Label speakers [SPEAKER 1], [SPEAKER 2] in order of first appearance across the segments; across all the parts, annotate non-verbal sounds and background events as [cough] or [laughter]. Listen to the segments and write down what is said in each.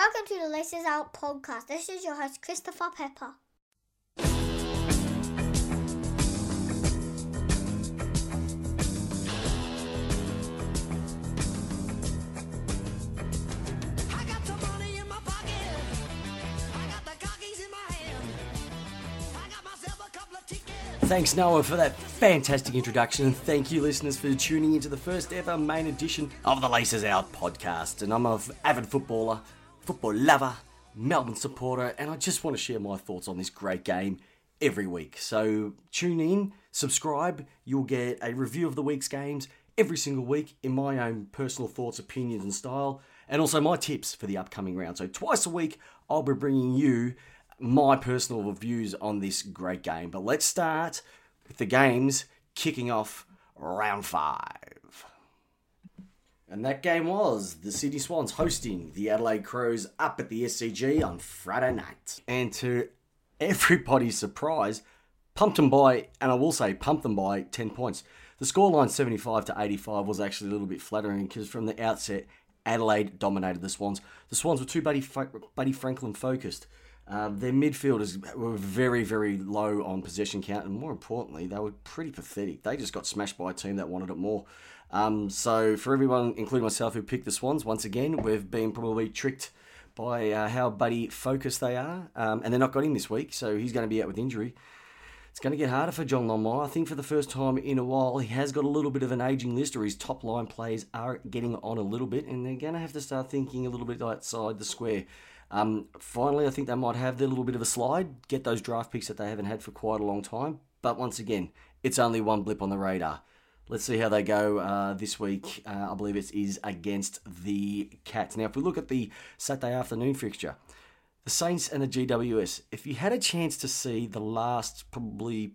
[SPEAKER 1] Welcome to the Laces Out podcast. This is your host, Christopher Pepper.
[SPEAKER 2] I got the money in my pocket. I got the cookies in my hand. I got myself a couple of tickets.
[SPEAKER 3] Thanks, Noah, for that fantastic introduction, and thank you, listeners, for tuning into the first ever main edition of the Laces Out podcast. And I'm an avid footballer, football lover, Melbourne supporter, and I just want to share my thoughts on this great game every week. So tune in, subscribe, you'll get a review of the week's games every single week in my own personal thoughts, opinions, and style, and also my tips for the upcoming round. So twice a week, I'll be bringing you my personal reviews on this great game. But let's start with the games kicking off round five. And that game was the Sydney Swans hosting the Adelaide Crows up at the SCG on Friday night. And to everybody's surprise, pumped them by, and I will say, pumped them by 10 points. The scoreline 75 to 85 was actually a little bit flattering because from the outset, Adelaide dominated the Swans. The Swans were too Buddy, Buddy Franklin focused. Uh, their midfielders were very, very low on possession count, and more importantly, they were pretty pathetic. They just got smashed by a team that wanted it more. Um, so, for everyone, including myself, who picked the Swans, once again, we've been probably tricked by uh, how buddy focused they are, um, and they're not got him this week, so he's going to be out with injury. It's going to get harder for John Longmire. I think for the first time in a while, he has got a little bit of an aging list, or his top line players are getting on a little bit, and they're going to have to start thinking a little bit outside the square. Um, finally, I think they might have their little bit of a slide, get those draft picks that they haven't had for quite a long time. But once again, it's only one blip on the radar. Let's see how they go uh, this week. Uh, I believe it is against the Cats. Now, if we look at the Saturday afternoon fixture, the Saints and the GWS. If you had a chance to see the last probably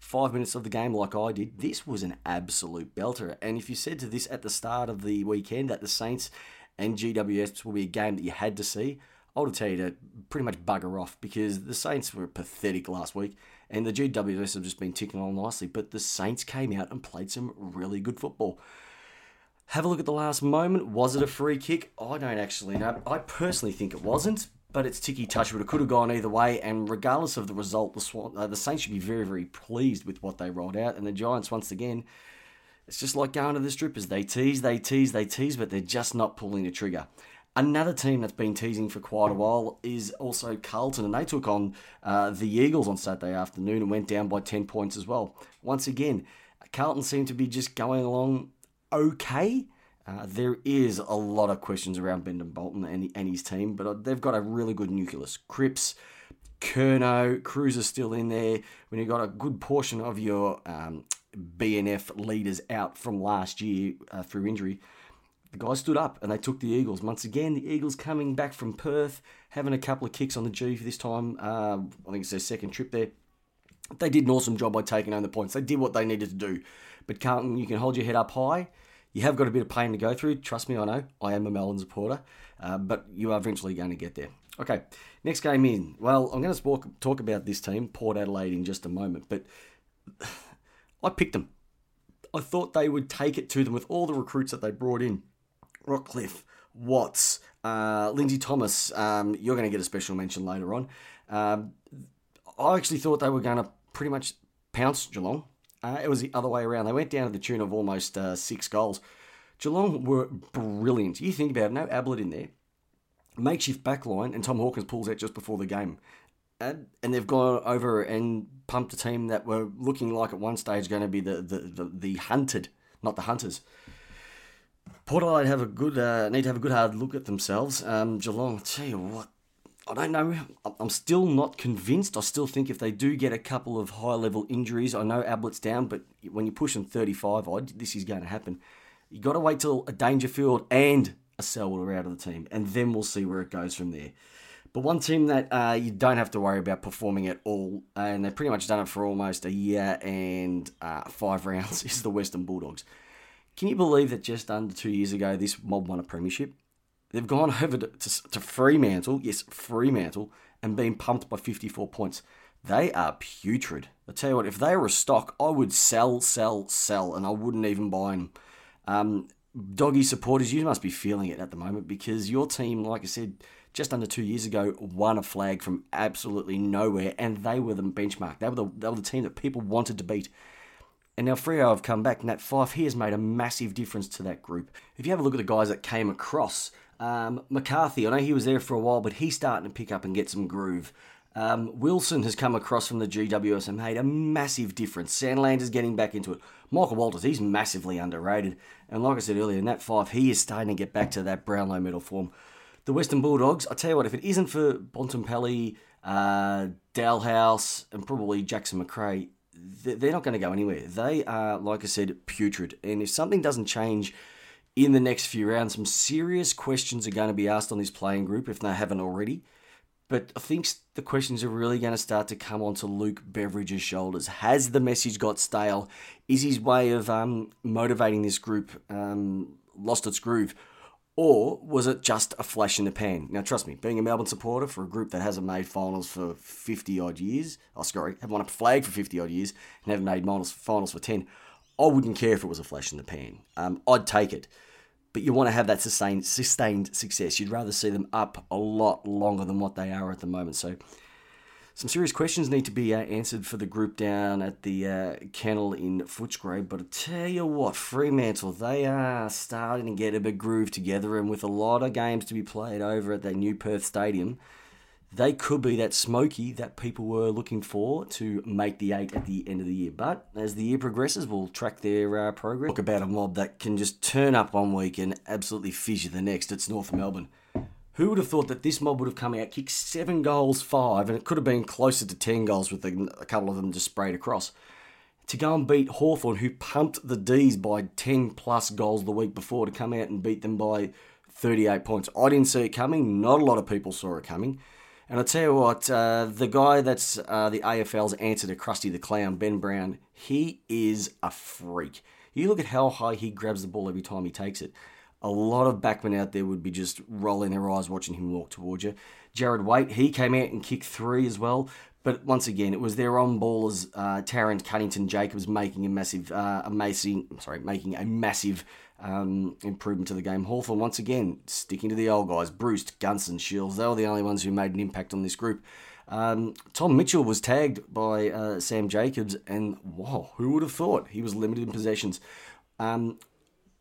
[SPEAKER 3] five minutes of the game like I did, this was an absolute belter. And if you said to this at the start of the weekend that the Saints and GWS will be a game that you had to see, I would tell you to pretty much bugger off because the Saints were pathetic last week and the GWS have just been ticking on nicely. But the Saints came out and played some really good football. Have a look at the last moment. Was it a free kick? I don't actually know. I personally think it wasn't, but it's ticky touch. But it could have gone either way. And regardless of the result, the Swan, uh, the Saints should be very, very pleased with what they rolled out. And the Giants, once again, it's just like going to the strippers. They tease, they tease, they tease, but they're just not pulling the trigger. Another team that's been teasing for quite a while is also Carlton, and they took on uh, the Eagles on Saturday afternoon and went down by 10 points as well. Once again, Carlton seem to be just going along okay. Uh, there is a lot of questions around Brendon Bolton and, and his team, but uh, they've got a really good nucleus. Cripps, Curnow, Cruz is still in there. When you've got a good portion of your um, BNF leaders out from last year uh, through injury, the guys stood up and they took the Eagles. Once again, the Eagles coming back from Perth, having a couple of kicks on the G for this time. Uh, I think it's their second trip there. They did an awesome job by taking home the points. They did what they needed to do. But Carlton, you can hold your head up high. You have got a bit of pain to go through. Trust me, I know. I am a Melbourne supporter. Uh, but you are eventually going to get there. Okay, next game in. Well, I'm going to talk about this team, Port Adelaide, in just a moment. But [sighs] I picked them. I thought they would take it to them with all the recruits that they brought in. Rockliff, Watts, uh, Lindsay Thomas. Um, you're going to get a special mention later on. Um, I actually thought they were going to pretty much pounce Geelong. Uh, it was the other way around. They went down to the tune of almost uh, six goals. Geelong were brilliant. You think about it, no Ablett in there. Makeshift backline, and Tom Hawkins pulls out just before the game. And, and they've gone over and pumped a team that were looking like at one stage going to be the, the, the, the hunted, not the hunters. Port Adelaide have a good uh, need to have a good hard look at themselves. Um, Geelong, tell you what, I don't know. I'm still not convinced. I still think if they do get a couple of high level injuries, I know Ablett's down, but when you push them 35 odd, this is going to happen. You got to wait till a Dangerfield and a Selwood are out of the team, and then we'll see where it goes from there. But one team that uh, you don't have to worry about performing at all, and they've pretty much done it for almost a year and uh, five [laughs] rounds, is the Western Bulldogs. Can you believe that just under two years ago, this mob won a premiership? They've gone [laughs] over to, to, to Fremantle, yes, Fremantle, and been pumped by 54 points. They are putrid. I tell you what, if they were a stock, I would sell, sell, sell, and I wouldn't even buy them. Um, doggy supporters, you must be feeling it at the moment because your team, like I said, just under two years ago, won a flag from absolutely nowhere, and they were the benchmark. They were the, they were the team that people wanted to beat. And now Freo have come back, that Fyfe he has made a massive difference to that group. If you have a look at the guys that came across, um, McCarthy, I know he was there for a while, but he's starting to pick up and get some groove. Um, Wilson has come across from the GWS and made a massive difference. Sandilands' getting back into it. Michael Walters, he's massively underrated. And like I said earlier, in that Fyfe, he is starting to get back to that Brownlow medal form. The Western Bulldogs, I tell you what, if it isn't for Bontempelli, uh, Dahlhaus, and probably Jackson Macrae, they're not going to go anywhere. They are, like I said, putrid. And if something doesn't change in the next few rounds, some serious questions are going to be asked on this playing group if they haven't already. But I think the questions are really going to start to come onto Luke Beveridge's shoulders. Has the message got stale? Is his way of um, motivating this group um, lost its groove? Or was it just a flash in the pan? Now, trust me, being a Melbourne supporter for a group that hasn't made finals for 50 odd years, oh, sorry, have won a flag for 50 odd years and haven't made finals, finals for 10, I wouldn't care if it was a flash in the pan. Um, I'd take it but you want to have that sustained sustained success. You'd rather see them up a lot longer than what they are at the moment. So, some serious questions need to be uh, answered for the group down at the uh, kennel in Footscray. But I tell you what, Fremantle, they are starting to get a bit groove together, and with a lot of games to be played over at that new Perth Stadium they could be that smoky that people were looking for to make the eight at the end of the year. But as the year progresses, we'll track their uh, progress. Talk about a mob that can just turn up one week and absolutely fissure the next. It's North Melbourne. Who would have thought that this mob would have come out, kicked seven goals, five, and it could have been closer to 10 goals with a, couple of them just sprayed across? To go and beat Hawthorn, who pumped the D's by 10 plus goals the week before, to come out and beat them by 38 points. I didn't see it coming. Not a lot of people saw it coming. And I'll tell you what, uh, the guy that's uh, the AFL's answer to Krusty the Clown, Ben Brown, he is a freak. You look at how high he grabs the ball every time he takes it. A lot of backmen out there would be just rolling their eyes watching him walk towards you. Jarrad Waite, he came out and kicked three as well. But once again, it was their on ballers, uh, Tarrant Cunnington Jacobs, making a massive, uh, amazing, sorry, making a massive um, improvement to the game. Hawthorn, once again, sticking to the old guys. Bruce, Gunston, Shields, they were the only ones who made an impact on this group. Um, Tom Mitchell was tagged by uh, Sam Jacobs, and wow, who would have thought he was limited in possessions? Um,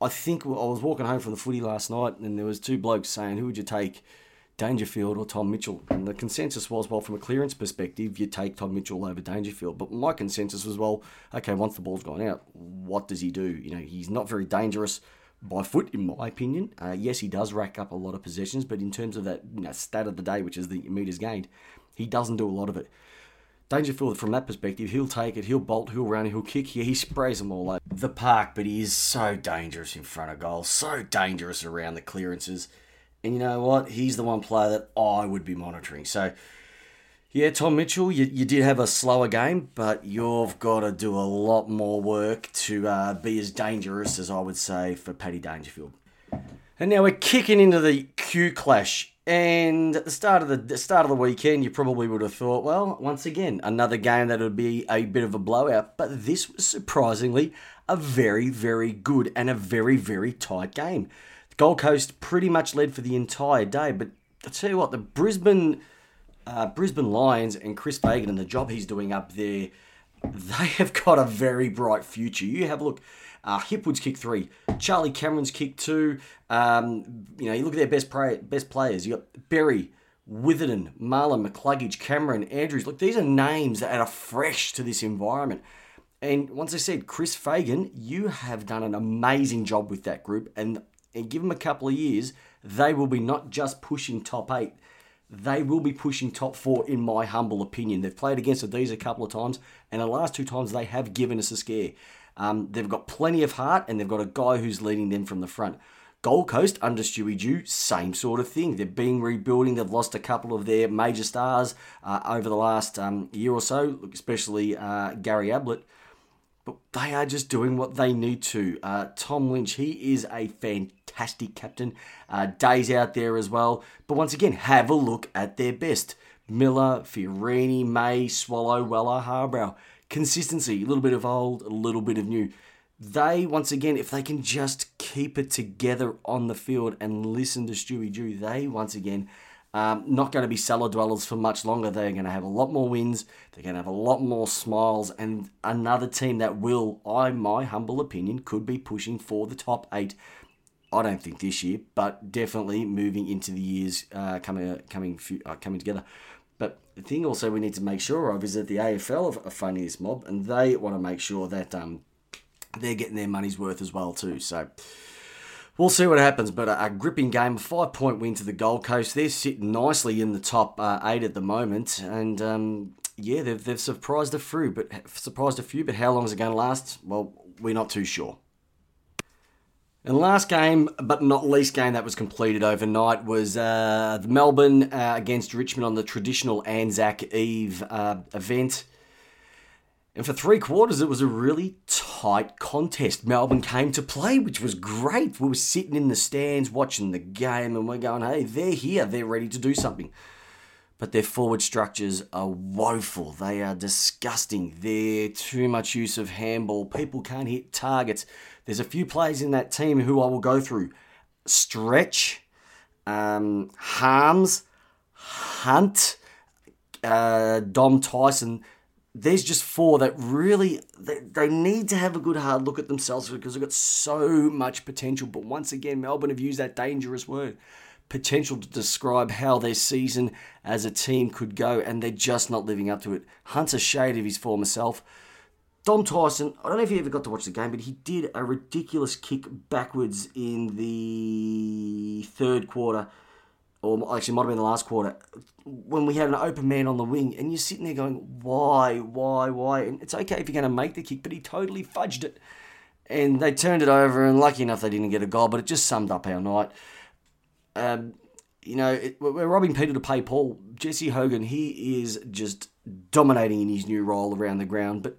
[SPEAKER 3] I think I was walking home from the footy last night, and there was two blokes saying, "Who would you take, Dangerfield or Tom Mitchell?" And the consensus was, well, from a clearance perspective, you take Tom Mitchell over Dangerfield. But my consensus was, well, okay, once the ball's gone out, what does he do? You know, he's not very dangerous by foot, in my opinion. Uh, yes, he does rack up a lot of possessions, but in terms of that you know, stat of the day, which is the meters gained, he doesn't do a lot of it. Dangerfield, from that perspective, he'll take it, he'll bolt, he'll run, he'll kick. Yeah, he sprays them all over the park, but he is so dangerous in front of goal, so dangerous around the clearances. And you know what? He's the one player that I would be monitoring. So, yeah, Tom Mitchell, you, you did have a slower game, but you've got to do a lot more work to uh, be as dangerous as I would say for Paddy Dangerfield. And now we're kicking into the Q clash. And at the start of the, the start of the weekend, you probably would have thought, well, once again, another game that would be a bit of a blowout. But this was surprisingly a very, very good and a very, very tight game. The Gold Coast pretty much led for the entire day. But I tell you what, the Brisbane uh, Brisbane Lions and Chris Fagan and the job he's doing up there, they [laughs] have got a very bright future. You have a look. Uh, Hipwood's kick three, Charlie Cameron's kick two. Um, you know, you look at their best play, best players. You got Berry, Witherden, Marlon, McCluggage, Cameron, Andrews. Look, these are names that are fresh to this environment. And once I said, Chris Fagan, you have done an amazing job with that group, and and give them a couple of years, they will be not just pushing top eight they will be pushing top four, in my humble opinion. They've played against these a couple of times, and the last two times they have given us a scare. Um, they've got plenty of heart, and they've got a guy who's leading them from the front. Gold Coast under Stewie Dew, same sort of thing. They're being rebuilding. They've lost a couple of their major stars uh, over the last um, year or so, especially uh, Gary Ablett. But they are just doing what they need to. Uh, Tom Lynch, he is a fantastic captain. Uh, Days out there as well. But once again, have a look at their best. Miller, Fiorini, May, Swallow, Weller, Harbrow. Consistency, a little bit of old, a little bit of new. they once again, if they can just keep it together on the field and listen to Stewie Drew, they once again um, not going to be cellar dwellers for much longer. They're going to have a lot more wins. They're going to have a lot more smiles, and another team that will, I my humble opinion, could be pushing for the top eight. I don't think this year, but definitely moving into the years uh, coming coming uh, coming together. But the thing also we need to make sure of is that the AFL are funding this mob, and they want to make sure that um, they're getting their money's worth as well too. So we'll see what happens. But a, a gripping game, a five point win to the Gold Coast. They're sitting nicely in the top uh, eight at the moment, and um, yeah, they've they've surprised a few, but surprised a few. But how long is it going to last? Well, we're not too sure. And last game, but not least game that was completed overnight, was uh, Melbourne uh, against Richmond on the traditional Anzac Eve uh, event. And for three quarters, it was a really tight contest. Melbourne came to play, which was great. We were sitting in the stands watching the game, and we're going, hey, they're here. They're ready to do something. But their forward structures are woeful. They are disgusting. They're too much use of handball. People can't hit targets. There's a few players in that team who I will go through. Stretch, um, Harmes, Hunt, uh, Dom Tyson there's just four that really they, they need to have a good hard look at themselves because they've got so much potential. But once again, Melbourne have used that dangerous word potential to describe how their season as a team could go, and they're just not living up to it. Hunt's a shade of his former self. Dom Tyson, I don't know if you ever got to watch the game, but he did a ridiculous kick backwards in the third quarter or actually might have been the last quarter, when we had an open man on the wing, and you're sitting there going, why, why, why? And it's okay if you're going to make the kick, but he totally fudged it. And they turned it over, and lucky enough they didn't get a goal, but it just summed up our night. Um, you know, it, we're robbing Peter to pay Paul. Jesse Hogan, he is just dominating in his new role around the ground, but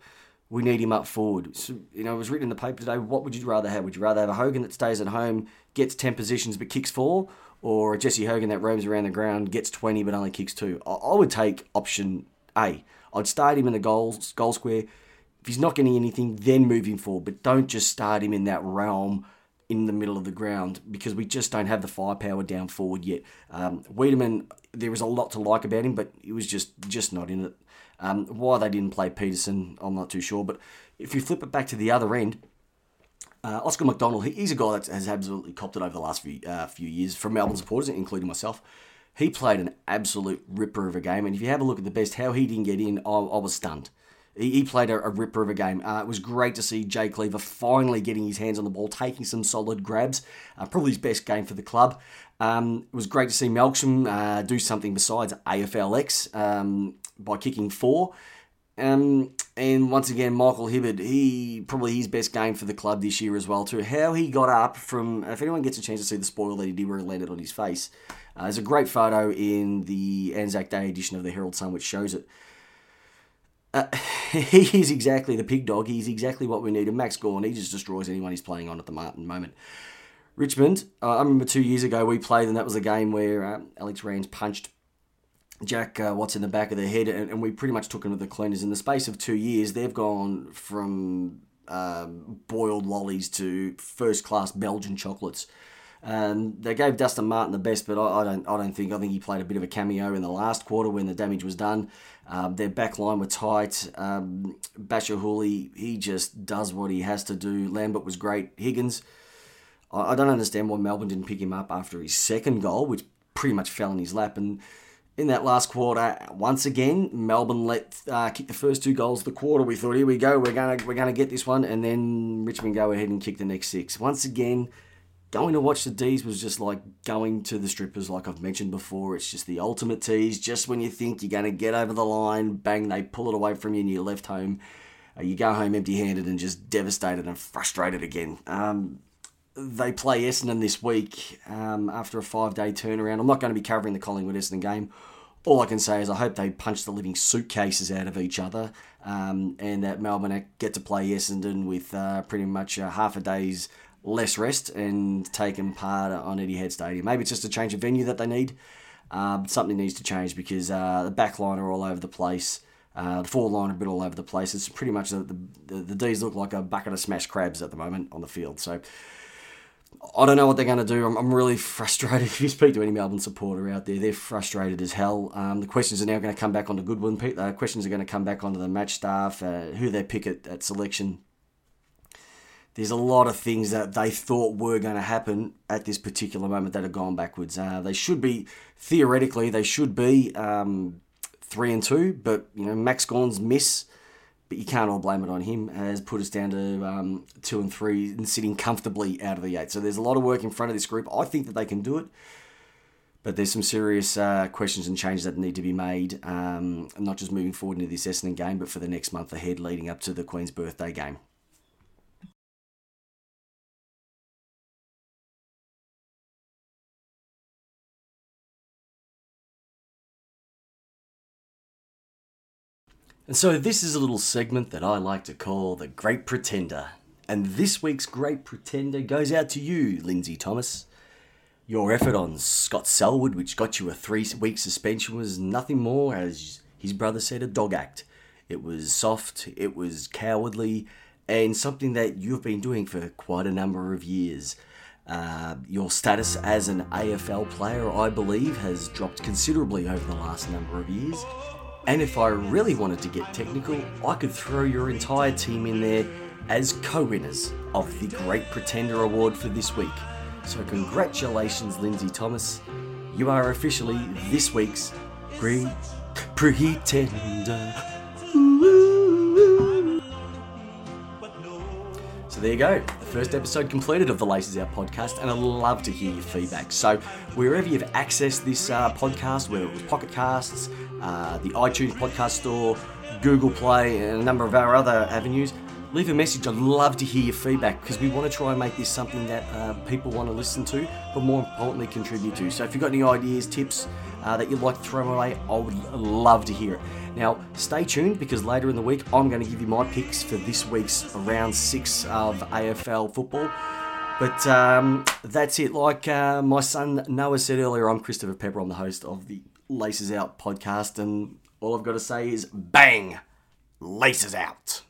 [SPEAKER 3] we need him up forward. So, you know, it was written in the paper today. What would you rather have? Would you rather have a Hogan that stays at home, gets 10 positions but kicks four, or a Jesse Hogan that roams around the ground, gets 20 but only kicks two. I, I would take option A. I'd start him in the goals, goal square. If he's not getting anything, then move him forward. But don't just start him in that realm in the middle of the ground because we just don't have the firepower down forward yet. Um, Weideman, there was a lot to like about him, but he was just just not in it. Um, why they didn't play Pedersen, I'm not too sure. But if you flip it back to the other end, uh, Oscar McDonald, he's a guy that has absolutely copped it over the last few, uh, few years from Melbourne supporters, including myself. He played an absolute ripper of a game, and if you have a look at the best, how he didn't get in, I, I was stunned. He, he played a, a, ripper of a game. Uh, it was great to see Jake Lever finally getting his hands on the ball, taking some solid grabs. Uh, probably his best game for the club. Um, it was great to see Melksham uh, do something besides AFLX um, by kicking four. Um, and once again, Michael Hibberd, he probably his best game for the club this year as well too. How he got up from, if anyone gets a chance to see the spoil that he did where it landed on his face, uh, there's a great photo in the Anzac Day edition of the Herald Sun which shows it. Uh, [laughs] he is exactly the pig dog. He's exactly what we need. And Max Gawn, he just destroys anyone he's playing on at the moment. Richmond, uh, I remember two years ago we played, and that was a game where uh, Alex Rance punched Jack uh, Watts in the back of the head, and, and, we pretty much took him to the cleaners. In the space of two years, they've gone from um, boiled lollies to first class Belgian chocolates. Um, they gave Dustin Martin the best, but I, I, don't. I don't think. I think he played a bit of a cameo in the last quarter when the damage was done. Um, their back line were tight. Um, Bachar Houli, he just does what he has to do. Lambert was great. Higgins, I, I don't understand why Melbourne didn't pick him up after his second goal, which pretty much fell in his lap. And in that last quarter, once again, Melbourne let uh, kick the first two goals of the quarter. We thought, here we go, we're gonna we're gonna get this one, and then Richmond go ahead and kick the next six. Once again, going to watch the D's was just like going to the strippers, like I've mentioned before. It's just the ultimate tease. Just when you think you're gonna get over the line, bang, they pull it away from you, and you're left home. Uh, you go home empty-handed and just devastated and frustrated again. Um, they play Essendon this week um, after a five day turnaround. I'm not going to be covering the Collingwood Essendon game. All I can say is I hope they punch the living suitcases out of each other um, and that Melbourne get to play Essendon with uh, pretty much uh, half a day's less rest and taking part on Etihad Stadium. Maybe it's just a change of venue that they need. Um, something needs to change because uh, the back line are all over the place. Uh, the forward line are a bit all over the place. It's pretty much the, the, the D's look like a bucket of smashed crabs at the moment on the field. So I don't know what they're going to do. I'm, I'm really [laughs] frustrated. If you speak to any Melbourne supporter out there, they're frustrated as hell. Um, the questions are now going to come back onto Goodwin. The questions are going to come back onto the match staff, uh, who they pick at, at selection. There's a lot of things that they thought were going to happen at this particular moment that have gone backwards. Uh, they should be, theoretically, they should be um, three and two, but you know Max Gawn's miss but you can't all blame it on him. Has put us down to um, two and three and sitting comfortably out of the eight. So there's a lot of work in front of this group. I think that they can do it, but there's some serious uh, questions and changes that need to be made, um, not just moving forward into this Essendon game, but for the next month ahead, leading up to the Queen's birthday game. And so this is a little segment that I like to call the Great Pretender. And this week's Great Pretender goes out to you, Lindsay Thomas. Your effort on Scott Selwood, which got you a three week suspension, was nothing more, as his brother said, a dog act. It was soft, it was cowardly, and something that you've been doing for quite a number of years. Uh, your status as an AFL player, I believe, has dropped considerably over the last number of years. And if I really wanted to get technical, I could throw your entire team in there as co winners of the Great Pretender Award for this week. So, congratulations, Lindsay Thomas. You are officially this week's Great Pretender. There you go, the first episode completed of the Laces Out podcast, and I'd love to hear your feedback. So wherever you've accessed this uh, podcast, whether it was Pocket Casts, uh, the iTunes podcast store, Google Play, and a number of our other avenues, leave a message. I'd love to hear your feedback because we want to try and make this something that uh, people want to listen to, but more importantly, contribute to. So if you've got any ideas, tips uh, that you'd like to throw away, I would love to hear it. Now, stay tuned because later in the week, I'm going to give you my picks for this week's round six of AFL football. But um, that's it. Like uh, my son Noah said earlier, I'm Christopher Pepper. I'm the host of the Laces Out podcast, and all I've got to say is bang, Laces Out.